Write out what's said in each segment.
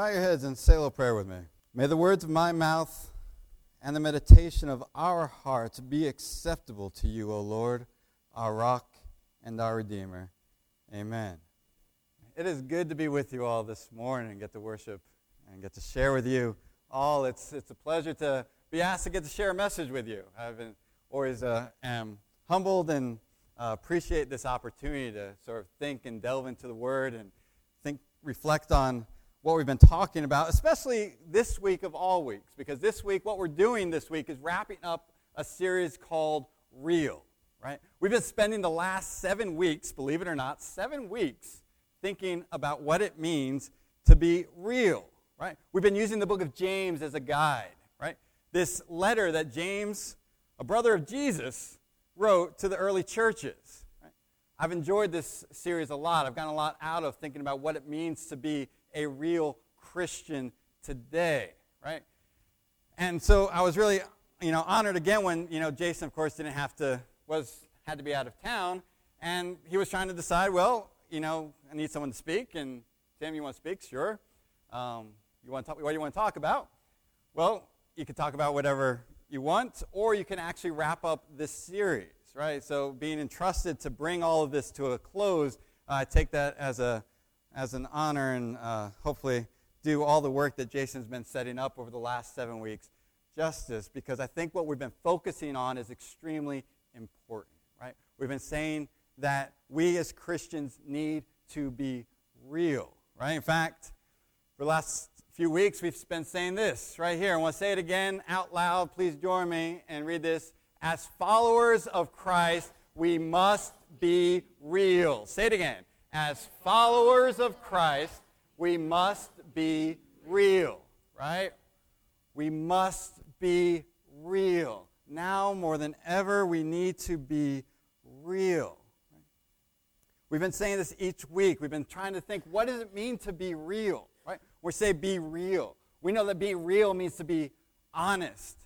Bow your heads and say a little prayer with me. May the words of my mouth and the meditation of our hearts be acceptable to you, O Lord, our rock and our Redeemer. Amen. It is good to be with you all this morning and get to worship and get to share with you all. It's, it's a pleasure to be asked to get to share a message with you. I've been always uh, am humbled and uh, appreciate this opportunity to sort of think and delve into the Word and think, reflect on what we've been talking about, especially this week of all weeks, because this week, what we're doing this week is wrapping up a series called Real, right? We've been spending the last seven weeks, believe it or not, seven weeks thinking about what it means to be real, right? We've been using the book of James as a guide, right? This letter that James, a brother of Jesus, wrote to the early churches. Right? I've enjoyed this series a lot. I've gotten a lot out of thinking about what it means to be a real Christian today, right? And so I was really, you know, honored again when, you know, Jason, of course, didn't have to, was, had to be out of town. And he was trying to decide, well, you know, I need someone to speak. And Tim, you want to speak? Sure. Um, you want to talk, what do you want to talk about? Well, you can talk about whatever you want, or you can actually wrap up this series, right? So being entrusted to bring all of this to a close, uh, I take that as a as an honor and uh, hopefully do all the work that Jason's been setting up over the last seven weeks justice because I think what we've been focusing on is extremely important, right? We've been saying that we as Christians need to be real, right? In fact, for the last few weeks, we've been saying this right here. I want to say it again out loud. Please join me and read this. As followers of Christ, we must be real. Say it again as followers of Christ, we must be real, right? We must be real. Now more than ever, we need to be real. We've been saying this each week. We've been trying to think what does it mean to be real, right? We say be real. We know that being real means to be honest,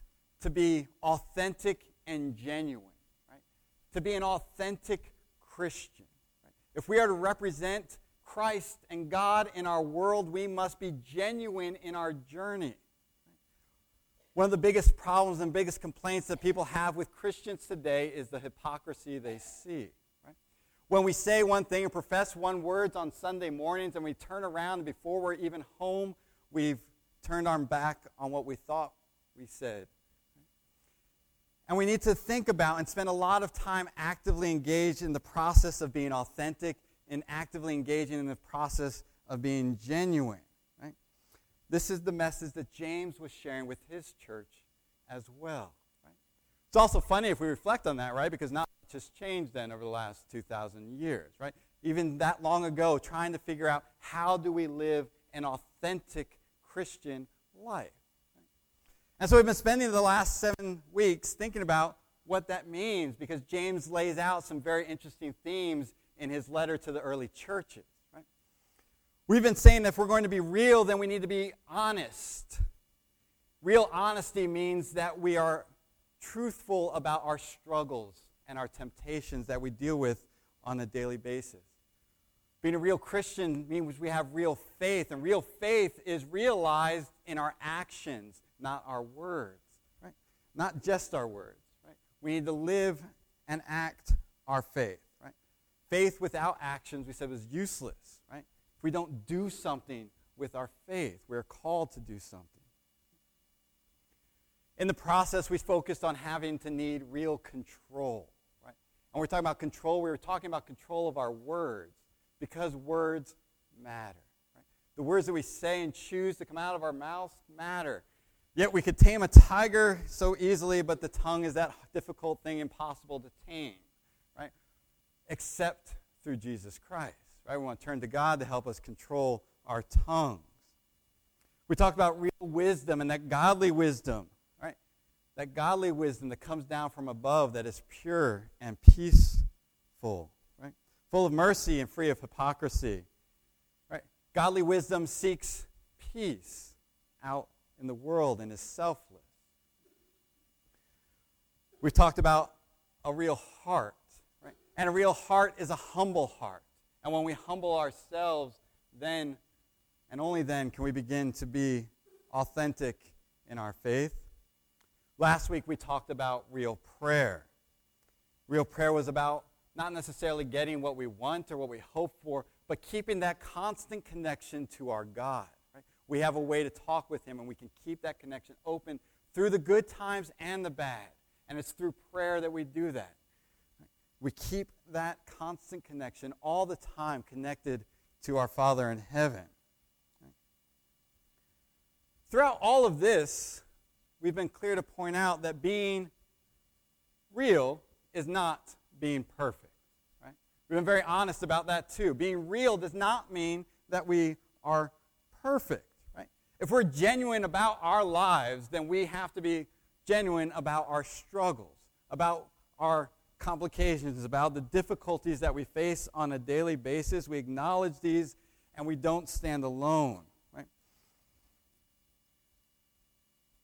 to be authentic and genuine, right? To be an authentic Christian. If we are to represent Christ and God in our world, we must be genuine in our journey. One of the biggest problems and biggest complaints that people have with Christians today is the hypocrisy they see. Right? When we say one thing and profess one words on Sunday mornings and we turn around before we're even home, we've turned our back on what we thought we said. And we need to think about and spend a lot of time actively engaged in the process of being authentic and actively engaging in the process of being genuine. Right? This is the message that James was sharing with his church as well. Right? It's also funny if we reflect on that, right? Because not much has changed then over the last 2,000 years, right? Even that long ago, trying to figure out how do we live an authentic Christian life. And so we've been spending the last seven weeks thinking about what that means because James lays out some very interesting themes in his letter to the early churches. Right? We've been saying that if we're going to be real, then we need to be honest. Real honesty means that we are truthful about our struggles and our temptations that we deal with on a daily basis. Being a real Christian means we have real faith, and real faith is realized in our actions not our words, right? Not just our words, right? We need to live and act our faith, right? Faith without actions, we said, was useless, right? If we don't do something with our faith, we're called to do something. In the process, we focused on having to need real control, right? And we're talking about control, we were talking about control of our words because words matter. Right? The words that we say and choose to come out of our mouths matter. Yet we could tame a tiger so easily, but the tongue is that difficult thing impossible to tame, right? Except through Jesus Christ, right? We want to turn to God to help us control our tongues. We talk about real wisdom and that godly wisdom, right? That godly wisdom that comes down from above that is pure and peaceful, right? Full of mercy and free of hypocrisy, right? Godly wisdom seeks peace out in the world and is selfless. We've talked about a real heart, right? And a real heart is a humble heart. And when we humble ourselves, then And only then can we begin to be authentic in our faith. Last week we talked about real prayer. Real prayer was about not necessarily getting what we want or what we hope for, but keeping that constant connection to our God. We have a way to talk with Him, and we can keep that connection open through the good times and the bad. And it's through prayer that we do that. We keep that constant connection all the time connected to our Father in heaven. Throughout all of this, we've been clear to point out that being real is not being perfect. Right? We've been very honest about that too. Being real does not mean that we are perfect. If we're genuine about our lives, then we have to be genuine about our struggles, about our complications, about the difficulties that we face on a daily basis. We acknowledge these and we don't stand alone. Right?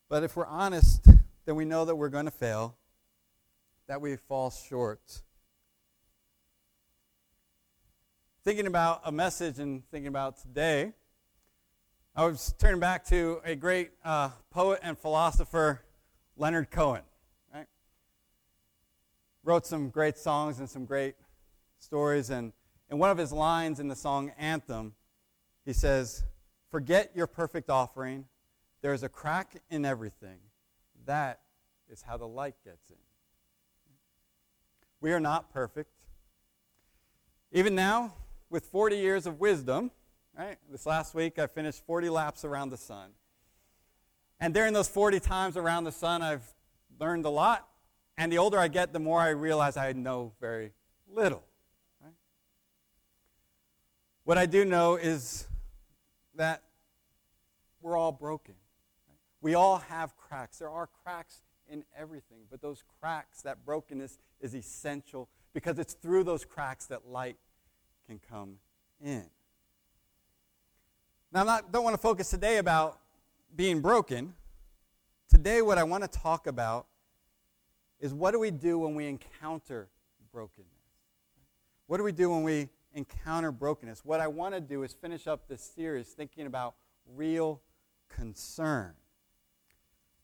But if we're honest, then we know that we're going to fail that we fall short. Thinking about a message and thinking about today, I was turning back to a great uh, poet and philosopher, Leonard Cohen. Right? Wrote some great songs and some great stories. And in one of his lines in the song Anthem, he says, Forget your perfect offering. There's a crack in everything. That is how the light gets in. We are not perfect. Even now, with 40 years of wisdom, right? This last week I finished 40 laps around the sun. And during those 40 times around the sun, I've learned a lot. And the older I get, the more I realize I know very little. Right? What I do know is that we're all broken. Right? We all have cracks. There are cracks in everything. But those cracks, that brokenness, is essential because it's through those cracks that light can come in. Now, I don't want to focus today about being broken. Today, what I want to talk about is what do we do when we encounter brokenness? What do we do when we encounter brokenness? What I want to do is finish up this series thinking about real concern.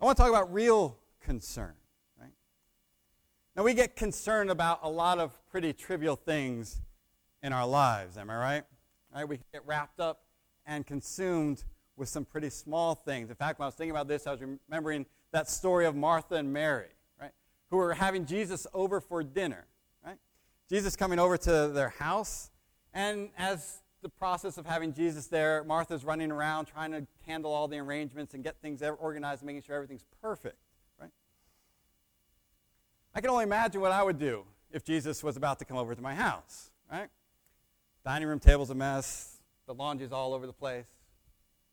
I want to talk about real concern, right? Now, we get concerned about a lot of pretty trivial things in our lives, am I right? right? We get wrapped up and consumed with some pretty small things. In fact, when I was thinking about this, I was remembering that story of Martha and Mary, right? Who were having Jesus over for dinner, right? Jesus coming over to their house, and as the process of having Jesus there, Martha's running around trying to handle all the arrangements and get things organized, making sure everything's perfect. Right? I can only imagine what I would do if Jesus was about to come over to my house, right? Dining room table's a mess, the laundry's all over the place,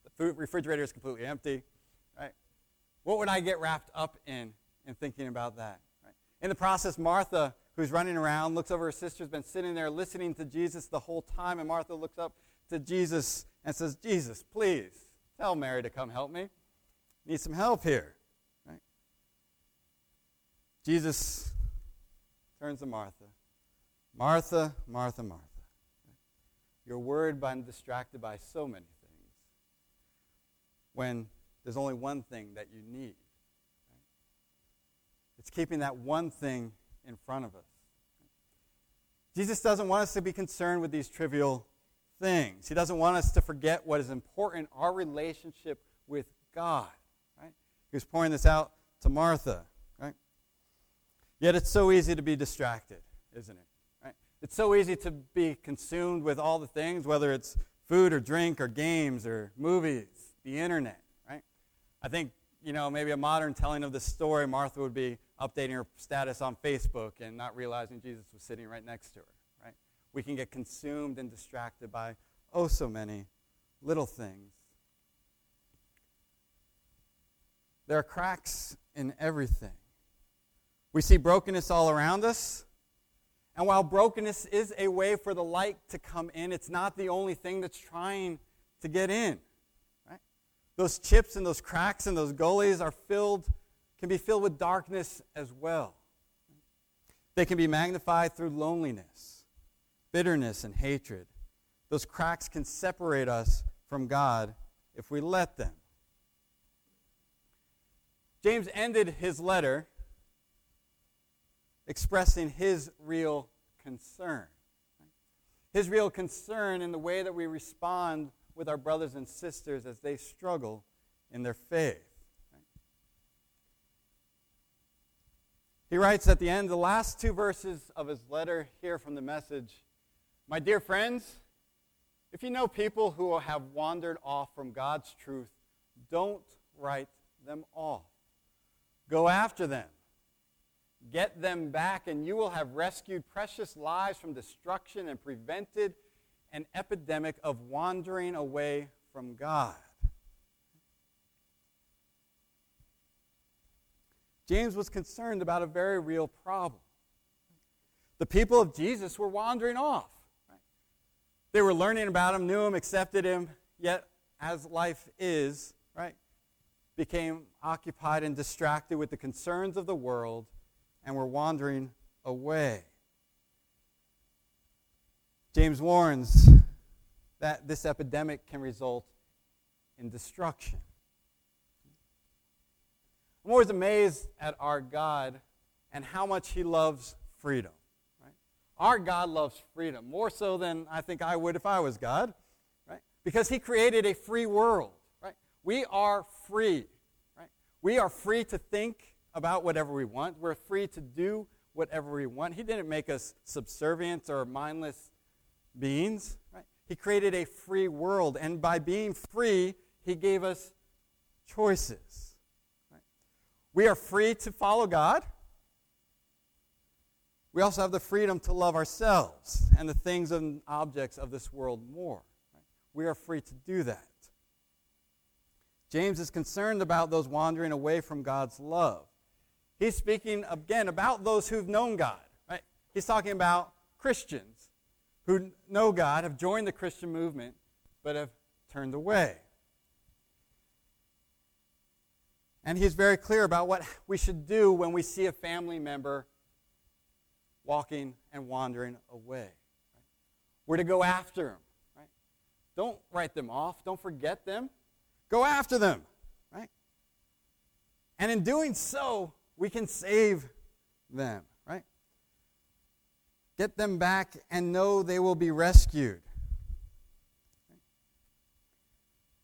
the food refrigerator is completely empty, right? What would I get wrapped up in in thinking about that? Right? In the process, Martha, who's running around, looks over her sister's been sitting there listening to Jesus the whole time, and Martha looks up to Jesus and says, Jesus, please tell Mary to come help me. Need some help here. Right? Jesus turns to Martha. Martha, Martha, Martha. You're worried by distracted by so many things when there's only one thing that you need. It's keeping that one thing in front of us. Jesus doesn't want us to be concerned with these trivial things. He doesn't want us to forget what is important, our relationship with God. Right? He was pouring this out to Martha. Right? Yet it's so easy to be distracted, isn't it? It's so easy to be consumed with all the things, whether it's food or drink or games or movies, the internet, right? I think, you know, maybe a modern telling of this story, Martha would be updating her status on Facebook and not realizing Jesus was sitting right next to her, right? We can get consumed and distracted by oh so many little things. There are cracks in everything. We see brokenness all around us. And while brokenness is a way for the light to come in, it's not the only thing that's trying to get in. Right? Those chips and those cracks and those gullies are filled, can be filled with darkness as well. They can be magnified through loneliness, bitterness, and hatred. Those cracks can separate us from God if we let them. James ended his letter expressing his real concern. His real concern in the way that we respond with our brothers and sisters as they struggle in their faith. He writes at the end, the last two verses of his letter here from the message My dear friends, if you know people who have wandered off from God's truth, don't write them off. Go after them. Get them back, and you will have rescued precious lives from destruction and prevented an epidemic of wandering away from God. James was concerned about a very real problem. The people of Jesus were wandering off. They were learning about him, knew him, accepted him, yet, as life is, right, became occupied and distracted with the concerns of the world and we're wandering away. James warns that this epidemic can result in destruction. I'm always amazed at our God and how much He loves freedom. Right? Our God loves freedom more so than I think I would if I was God, right? Because He created a free world. Right? We are free. Right? We are free to think about whatever we want. We're free to do whatever we want. He didn't make us subservient or mindless beings. Right? He created a free world, and by being free, He gave us choices. We are free to follow God. We also have the freedom to love ourselves and the things and objects of this world more. We are free to do that. James is concerned about those wandering away from God's love. He's speaking again about those who've known God. Right? He's talking about Christians who know God, have joined the Christian movement, but have turned away. And he's very clear about what we should do when we see a family member walking and wandering away. We're to go after them. Right? Don't write them off. Don't forget them. Go after them. Right? And in doing so, we can save them. Right? Get them back and know they will be rescued.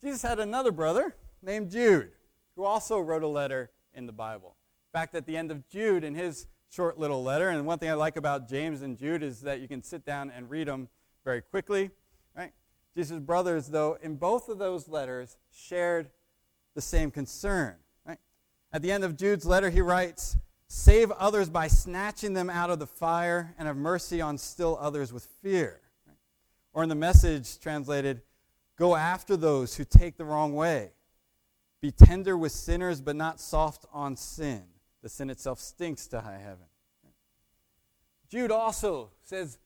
Jesus had another brother named Jude who also wrote a letter in the Bible. In fact, at the end of Jude, in his short little letter, and one thing I like about James and Jude is that you can sit down and read them very quickly. Right? Jesus' brothers, though, in both of those letters, shared the same concern. At the end of Jude's letter, he writes, Save others by snatching them out of the fire, and have mercy on still others with fear. Or in the message translated, Go after those who take the wrong way be tender with sinners, but not soft on sin. The sin itself stinks to high heaven. Jude also says,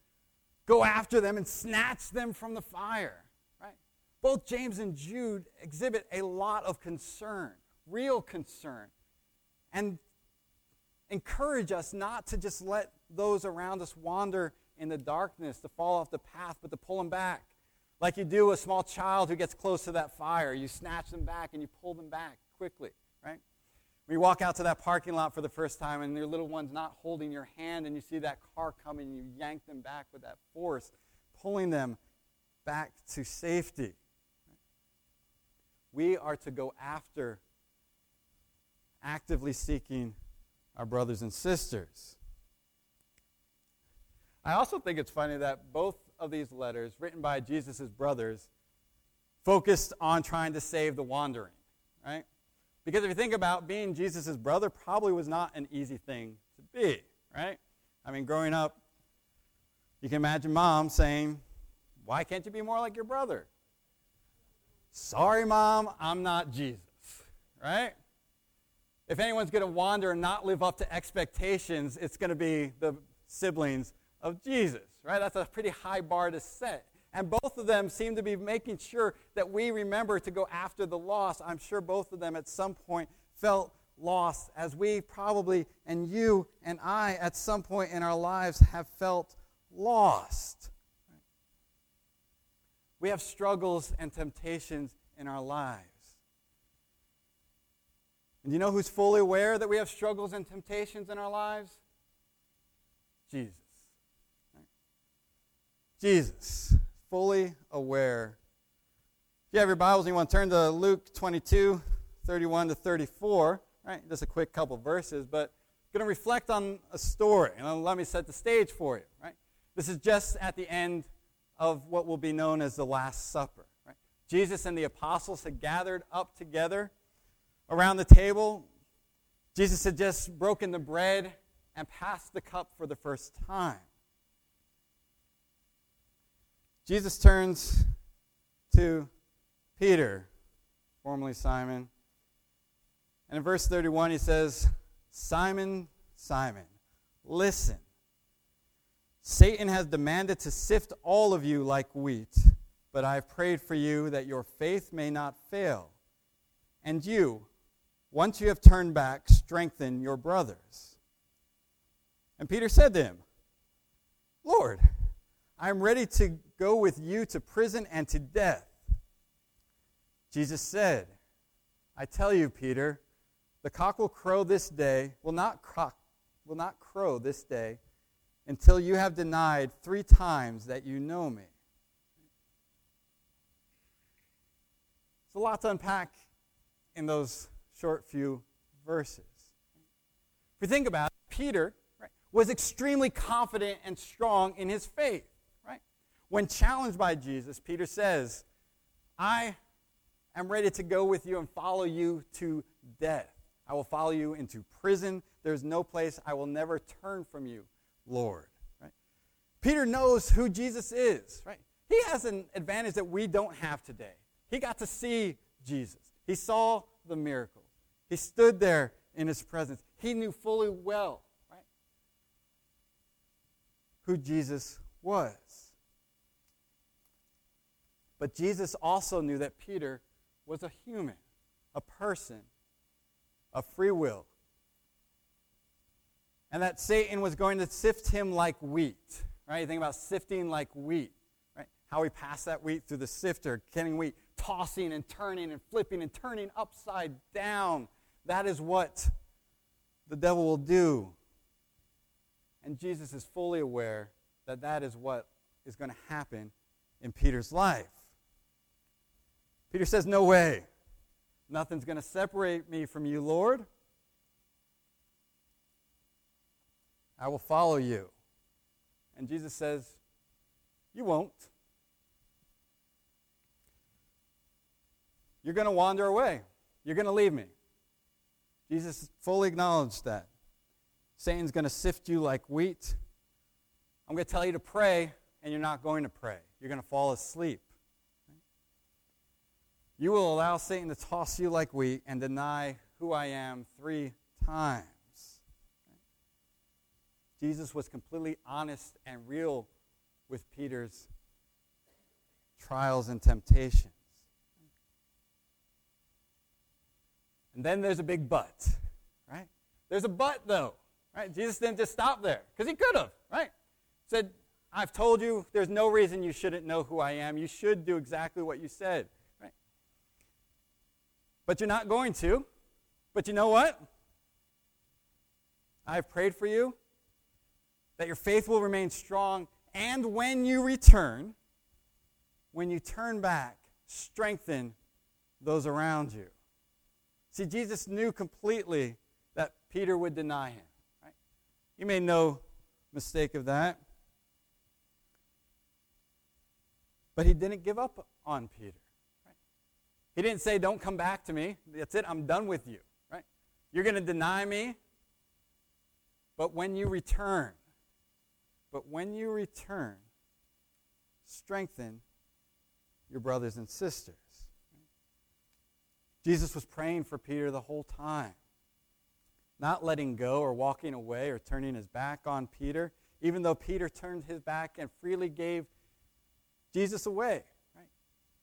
Go after them and snatch them from the fire. Right? Both James and Jude exhibit a lot of concern, real concern, and encourage us not to just let those around us wander in the darkness, to fall off the path, but to pull them back. Like you do a small child who gets close to that fire. You snatch them back and you pull them back quickly, right? When you walk out to that parking lot for the first time and your little one's not holding your hand and you see that car coming, you yank them back with that force, pulling them back to safety. We are to go after actively seeking our brothers and sisters. I also think it's funny that both of these letters, written by Jesus' brothers, focused on trying to save the wandering, right? Because if you think about being Jesus' brother, probably was not an easy thing to be, right? I mean, growing up, you can imagine mom saying, Why can't you be more like your brother? Sorry, mom, I'm not Jesus, right? If anyone's going to wander and not live up to expectations, it's going to be the siblings of Jesus, right? That's a pretty high bar to set. And both of them seem to be making sure that we remember to go after the lost. I'm sure both of them at some point felt lost, as we probably, and you and I, at some point in our lives have felt lost. we have struggles and temptations in our lives. And do you know who's fully aware that we have struggles and temptations in our lives? Jesus. Jesus, fully aware. If you have your Bibles and you want to turn to Luke 22, 31 to 34, right? Just a quick couple verses, but I'm going to reflect on a story, and let me set the stage for you, right? This is just at the end of what will be known as the Last Supper. Right? Jesus and the apostles had gathered up together around the table. Jesus had just broken the bread and passed the cup for the first time. Jesus turns to Peter, formerly Simon, and in verse 31 he says, Simon, Simon, listen. Satan has demanded to sift all of you like wheat, but I have prayed for you that your faith may not fail. And you, once you have turned back, strengthen your brothers. And Peter said to him, Lord, I am ready to go with you to prison and to death. Jesus said, I tell you, Peter, the cock will crow this day, will not, will not crow this day until you have denied three times that you know me. It's a lot to unpack in those short few verses. If we think about it, Peter right, was extremely confident and strong in his faith. Right? When challenged by Jesus, Peter says, I am ready to go with you and follow you to death. I will follow you into prison. There's no place I will never turn from you. Lord. Right? Peter knows who Jesus is. Right? He has an advantage that we don't have today. He got to see Jesus. He saw the miracles. He stood there in his presence. He knew fully well right, who Jesus was. But Jesus also knew that Peter was a human, a person, a free will, and that Satan was going to sift him like wheat. Right? You think about sifting like wheat. Right? How we pass that wheat through the sifter, getting wheat, tossing and turning and flipping and turning upside down. That is what the devil will do. And Jesus is fully aware that that is what is going to happen in Peter's life. Peter says, No way. Nothing's going to separate me from you, Lord. I will follow you. And Jesus says, You won't. You're going to wander away. You're going to leave me. Jesus fully acknowledged that. Satan's going to sift you like wheat. I'm going to tell you to pray, and you're not going to pray. You're going to fall asleep. You will allow Satan to toss you like wheat and deny who I am three times. Jesus was completely honest and real with Peter's trials and temptations. And then there's a big but, right? There's a but though, right? Jesus didn't just stop there because he could have, right? He Said, I've told you there's no reason you shouldn't know who I am. You should do exactly what you said, right? But you're not going to. But you know what? I've prayed for you that your faith will remain strong, and when you return, when you turn back, strengthen those around you. See, Jesus knew completely that Peter would deny him. Right? You made no mistake of that. But he didn't give up on Peter. Right? He didn't say, Don't come back to me. That's it. I'm done with you. Right? You're going to deny me. But when you return, but when you return, strengthen your brothers and sisters. Jesus was praying for Peter the whole time, not letting go or walking away or turning his back on Peter, even though Peter turned his back and freely gave Jesus away, right?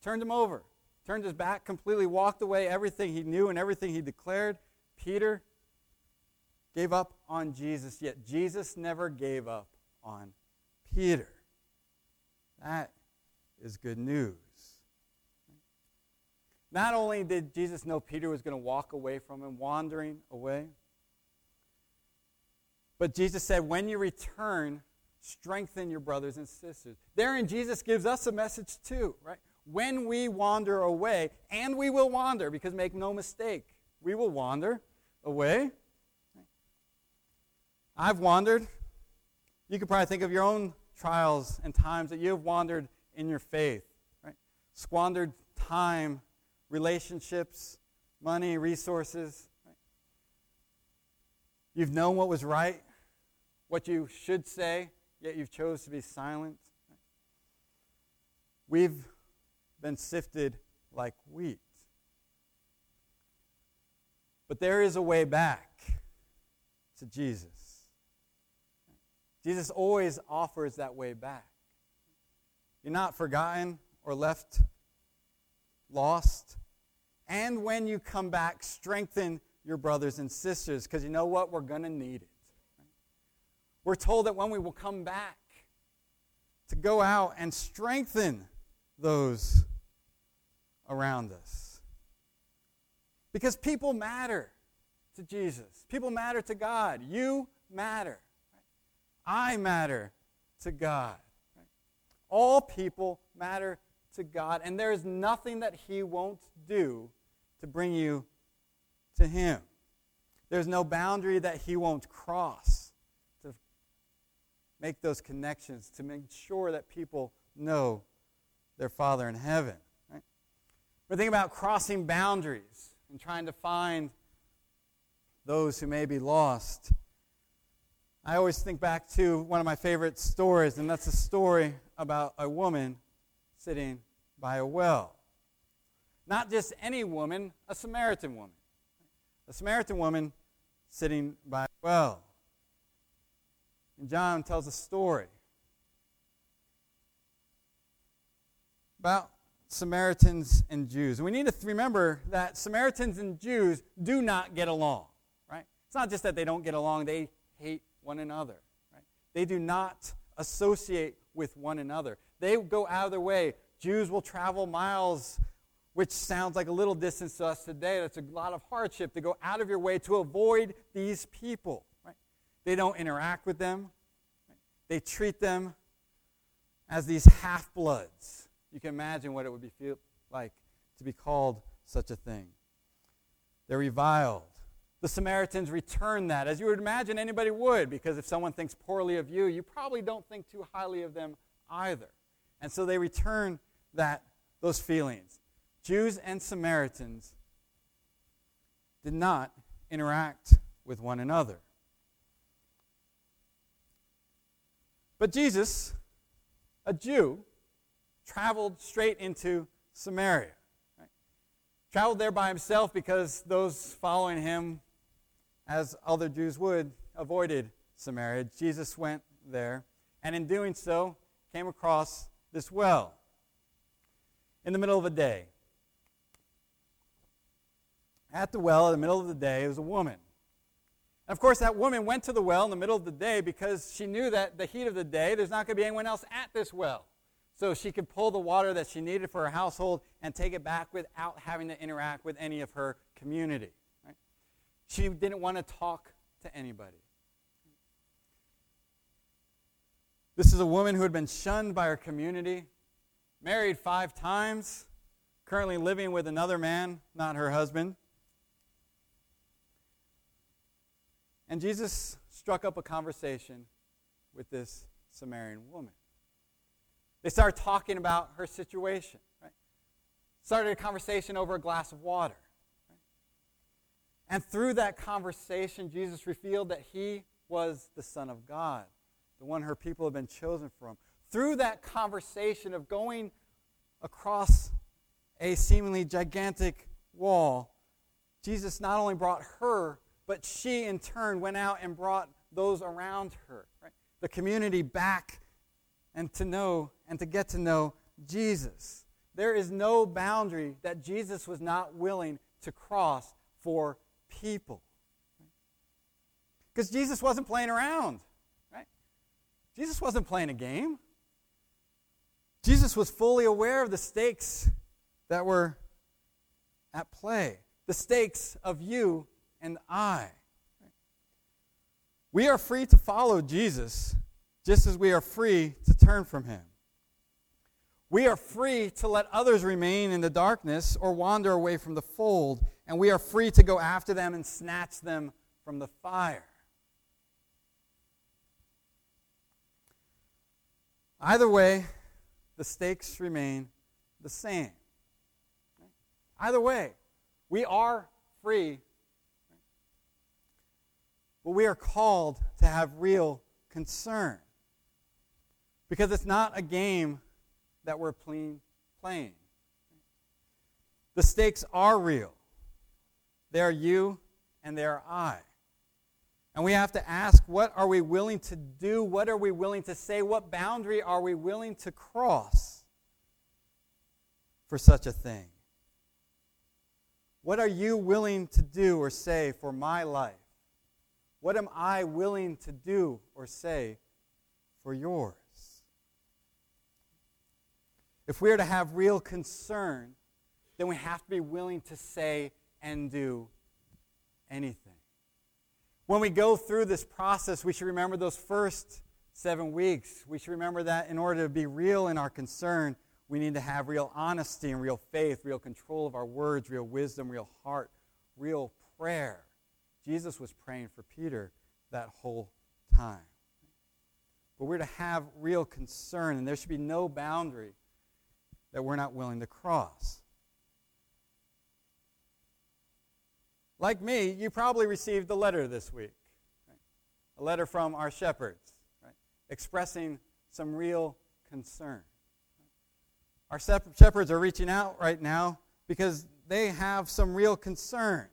Turned him over, turned his back completely, walked away everything he knew and everything he declared. Peter gave up on Jesus, yet Jesus never gave up on Peter. That is good news. Not only did Jesus know Peter was going to walk away from him, wandering away, but Jesus said, when you return, strengthen your brothers and sisters. Therein, Jesus gives us a message too, right? When we wander away, and we will wander, because make no mistake, we will wander away. I've wandered. You could probably think of your own trials and times that you have wandered in your faith, right? Squandered time, relationships, money, resources. Right? You've known what was right, what you should say, yet you've chose to be silent. We've been sifted like wheat. But there is a way back to Jesus. Jesus always offers that way back. You're not forgotten or left lost. And when you come back, strengthen your brothers and sisters because you know what? We're going to need it. We're told that when we will come back, to go out and strengthen those around us. Because people matter to Jesus, people matter to God. You matter. I matter to God. All people matter to God, and there is nothing that He won't do to bring you to Him. There's no boundary that He won't cross to make those connections, to make sure that people know their Father in heaven. Right? We're thinking about crossing boundaries and trying to find those who may be lost. I always think back to one of my favorite stories, and that's a story about a woman sitting by a well. Not just any woman, a Samaritan woman. A Samaritan woman sitting by a well. And John tells a story about Samaritans and Jews. And we need to remember that Samaritans and Jews do not get along, right? It's not just that they don't get along, they hate one another. Right? They do not associate with one another. They go out of their way. Jews will travel miles, which sounds like a little distance to us today. That's a lot of hardship to go out of your way to avoid these people. Right? They don't interact with them. Right? They treat them as these half bloods. You can imagine what it would be feel like to be called such a thing. They're reviled. The Samaritans return that, as you would imagine anybody would, because if someone thinks poorly of you, you probably don't think too highly of them either. And so they return that, those feelings. Jews and Samaritans did not interact with one another. But Jesus, a Jew, traveled straight into Samaria. Right? Traveled there by himself because those following him as other Jews would, avoided Samaria. Jesus went there, and in doing so, came across this well in the middle of a day. At the well, in the middle of the day, was a woman. And of course, that woman went to the well in the middle of the day because she knew that the heat of the day, there's not going to be anyone else at this well. So she could pull the water that she needed for her household and take it back without having to interact with any of her community. She didn't want to talk to anybody. This is a woman who had been shunned by her community, married five times, currently living with another man, not her husband. And Jesus struck up a conversation with this Samaritan woman. They started talking about her situation, right? Started a conversation over a glass of water. And through that conversation, Jesus revealed that he was the Son of God, the one her people have been chosen from. Through that conversation of going across a seemingly gigantic wall, Jesus not only brought her, but she in turn went out and brought those around her, right? the community back and to know and to get to know Jesus. There is no boundary that Jesus was not willing to cross for people. Because Jesus wasn't playing around, right? Jesus wasn't playing a game. Jesus was fully aware of the stakes that were at play the stakes of you and I. We are free to follow Jesus just as we are free to turn from him. We are free to let others remain in the darkness or wander away from the fold, and we are free to go after them and snatch them from the fire. Either way, the stakes remain the same. Either way, we are free, but we are called to have real concern. Because it's not a game that we're playing. The stakes are real. They are you and they are I. And we have to ask what are we willing to do? What are we willing to say? What boundary are we willing to cross for such a thing? What are you willing to do or say for my life? What am I willing to do or say for yours? If we are to have real concern, then we have to be willing to say and do anything. When we go through this process, we should remember those first seven weeks. We should remember that in order to be real in our concern, we need to have real honesty and real faith, real control of our words, real wisdom, real heart, real prayer. Jesus was praying for Peter that whole time. But we're to have real concern, and there should be no boundary that we're not willing to cross. Like me, you probably received a letter this week. Right? A letter from our shepherds right? expressing some real concern. Our shepherds are reaching out right now because they have some real concerns.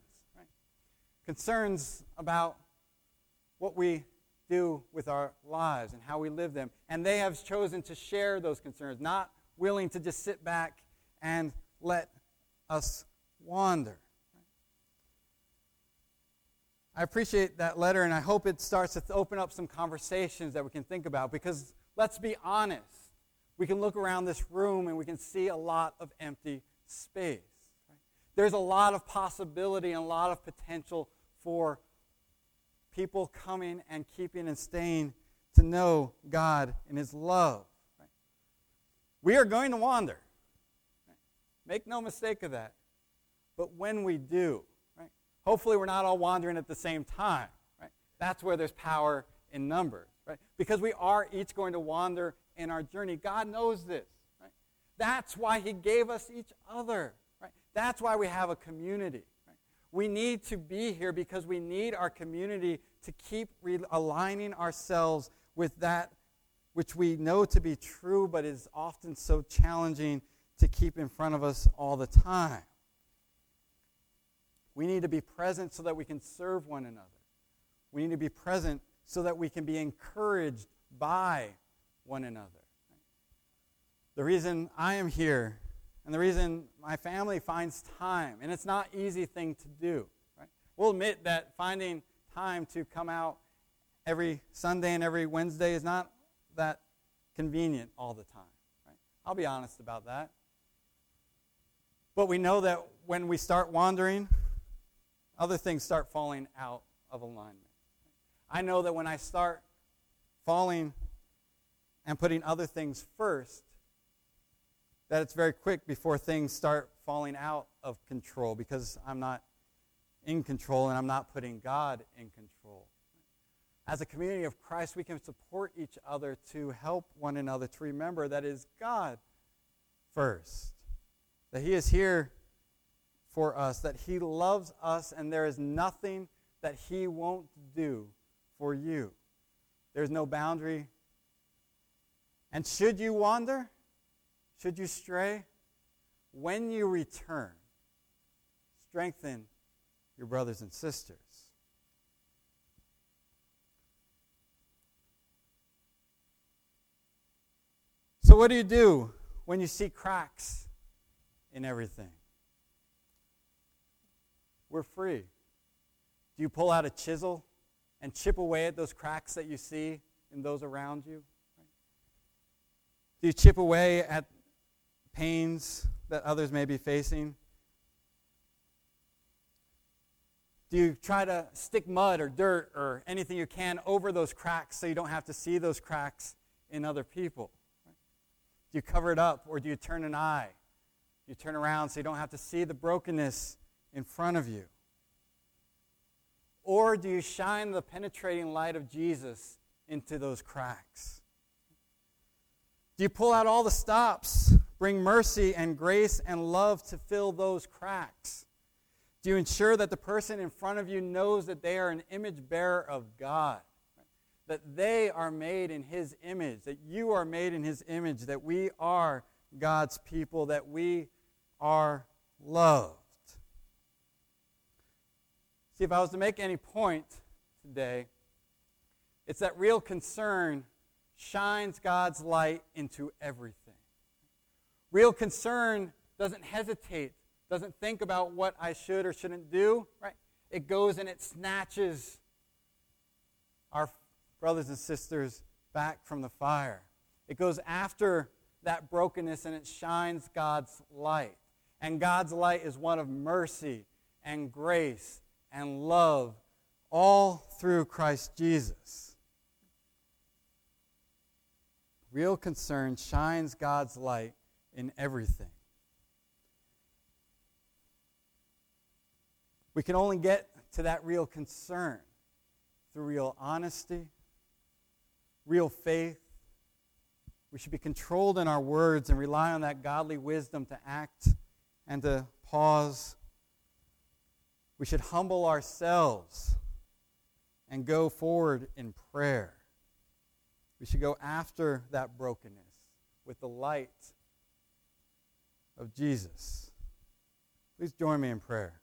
Concerns about what we do with our lives and how we live them. And they have chosen to share those concerns, not willing to just sit back and let us wander. I appreciate that letter, and I hope it starts to open up some conversations that we can think about because let's be honest. We can look around this room and we can see a lot of empty space. There's a lot of possibility and a lot of potential for people coming and keeping and staying to know God and His love. Right? We are going to wander. Right? Make no mistake of that. But when we do, Hopefully, we're not all wandering at the same time. Right? That's where there's power in numbers. Right? Because we are each going to wander in our journey. God knows this. Right? That's why He gave us each other. Right? That's why we have a community. We need to be here because we need our community to keep aligning ourselves with that which we know to be true, but is often so challenging to keep in front of us all the time. We need to be present so that we can serve one another. We need to be present so that we can be encouraged by one another. The reason I am here and the reason my family finds time, and it's not easy thing to do. Right? We'll admit that finding time to come out every Sunday and every Wednesday is not that convenient all the time. Right? I'll be honest about that. But we know that when we start wandering, other things start falling out of alignment. I know that when I start falling and putting other things first, that it's very quick before things start falling out of control because I'm not in control and I'm not putting God in control. As a community of Christ, we can support each other to help one another to remember that is God first. That He is here for us, that He loves us, and there is nothing that He won't do for you. There's no boundary. And should you wander, should you stray, when you return, strengthen your brothers and sisters. So, what do you do when you see cracks in everything? we're free. Do you pull out a chisel and chip away at those cracks that you see in those around you? Do you chip away at pains that others may be facing? Do you try to stick mud or dirt or anything you can over those cracks so you don't have to see those cracks in other people? Do you cover it up or do you turn an eye? You turn around so you don't have to see the brokenness in front of you? Or do you shine the penetrating light of Jesus into those cracks? Do you pull out all the stops, bring mercy and grace and love to fill those cracks? Do you ensure that the person in front of you knows that they are an image bearer of God? That they are made in His image, that you are made in His image, that we are God's people, that we are loved. See, if I was to make any point today, it's that real concern shines God's light into everything. Real concern doesn't hesitate, doesn't think about what I should or shouldn't do, right? It goes and it snatches our brothers and sisters back from the fire. It goes after that brokenness and it shines God's light. And God's light is one of mercy and grace and love all through Christ Jesus. Real concern shines God's light in everything. We can only get to that real concern through real honesty, real faith. We should be controlled in our words and rely on that godly wisdom to act and to pause we should humble ourselves and go forward in prayer. We should go after that brokenness with the light of Jesus. Please join me in prayer.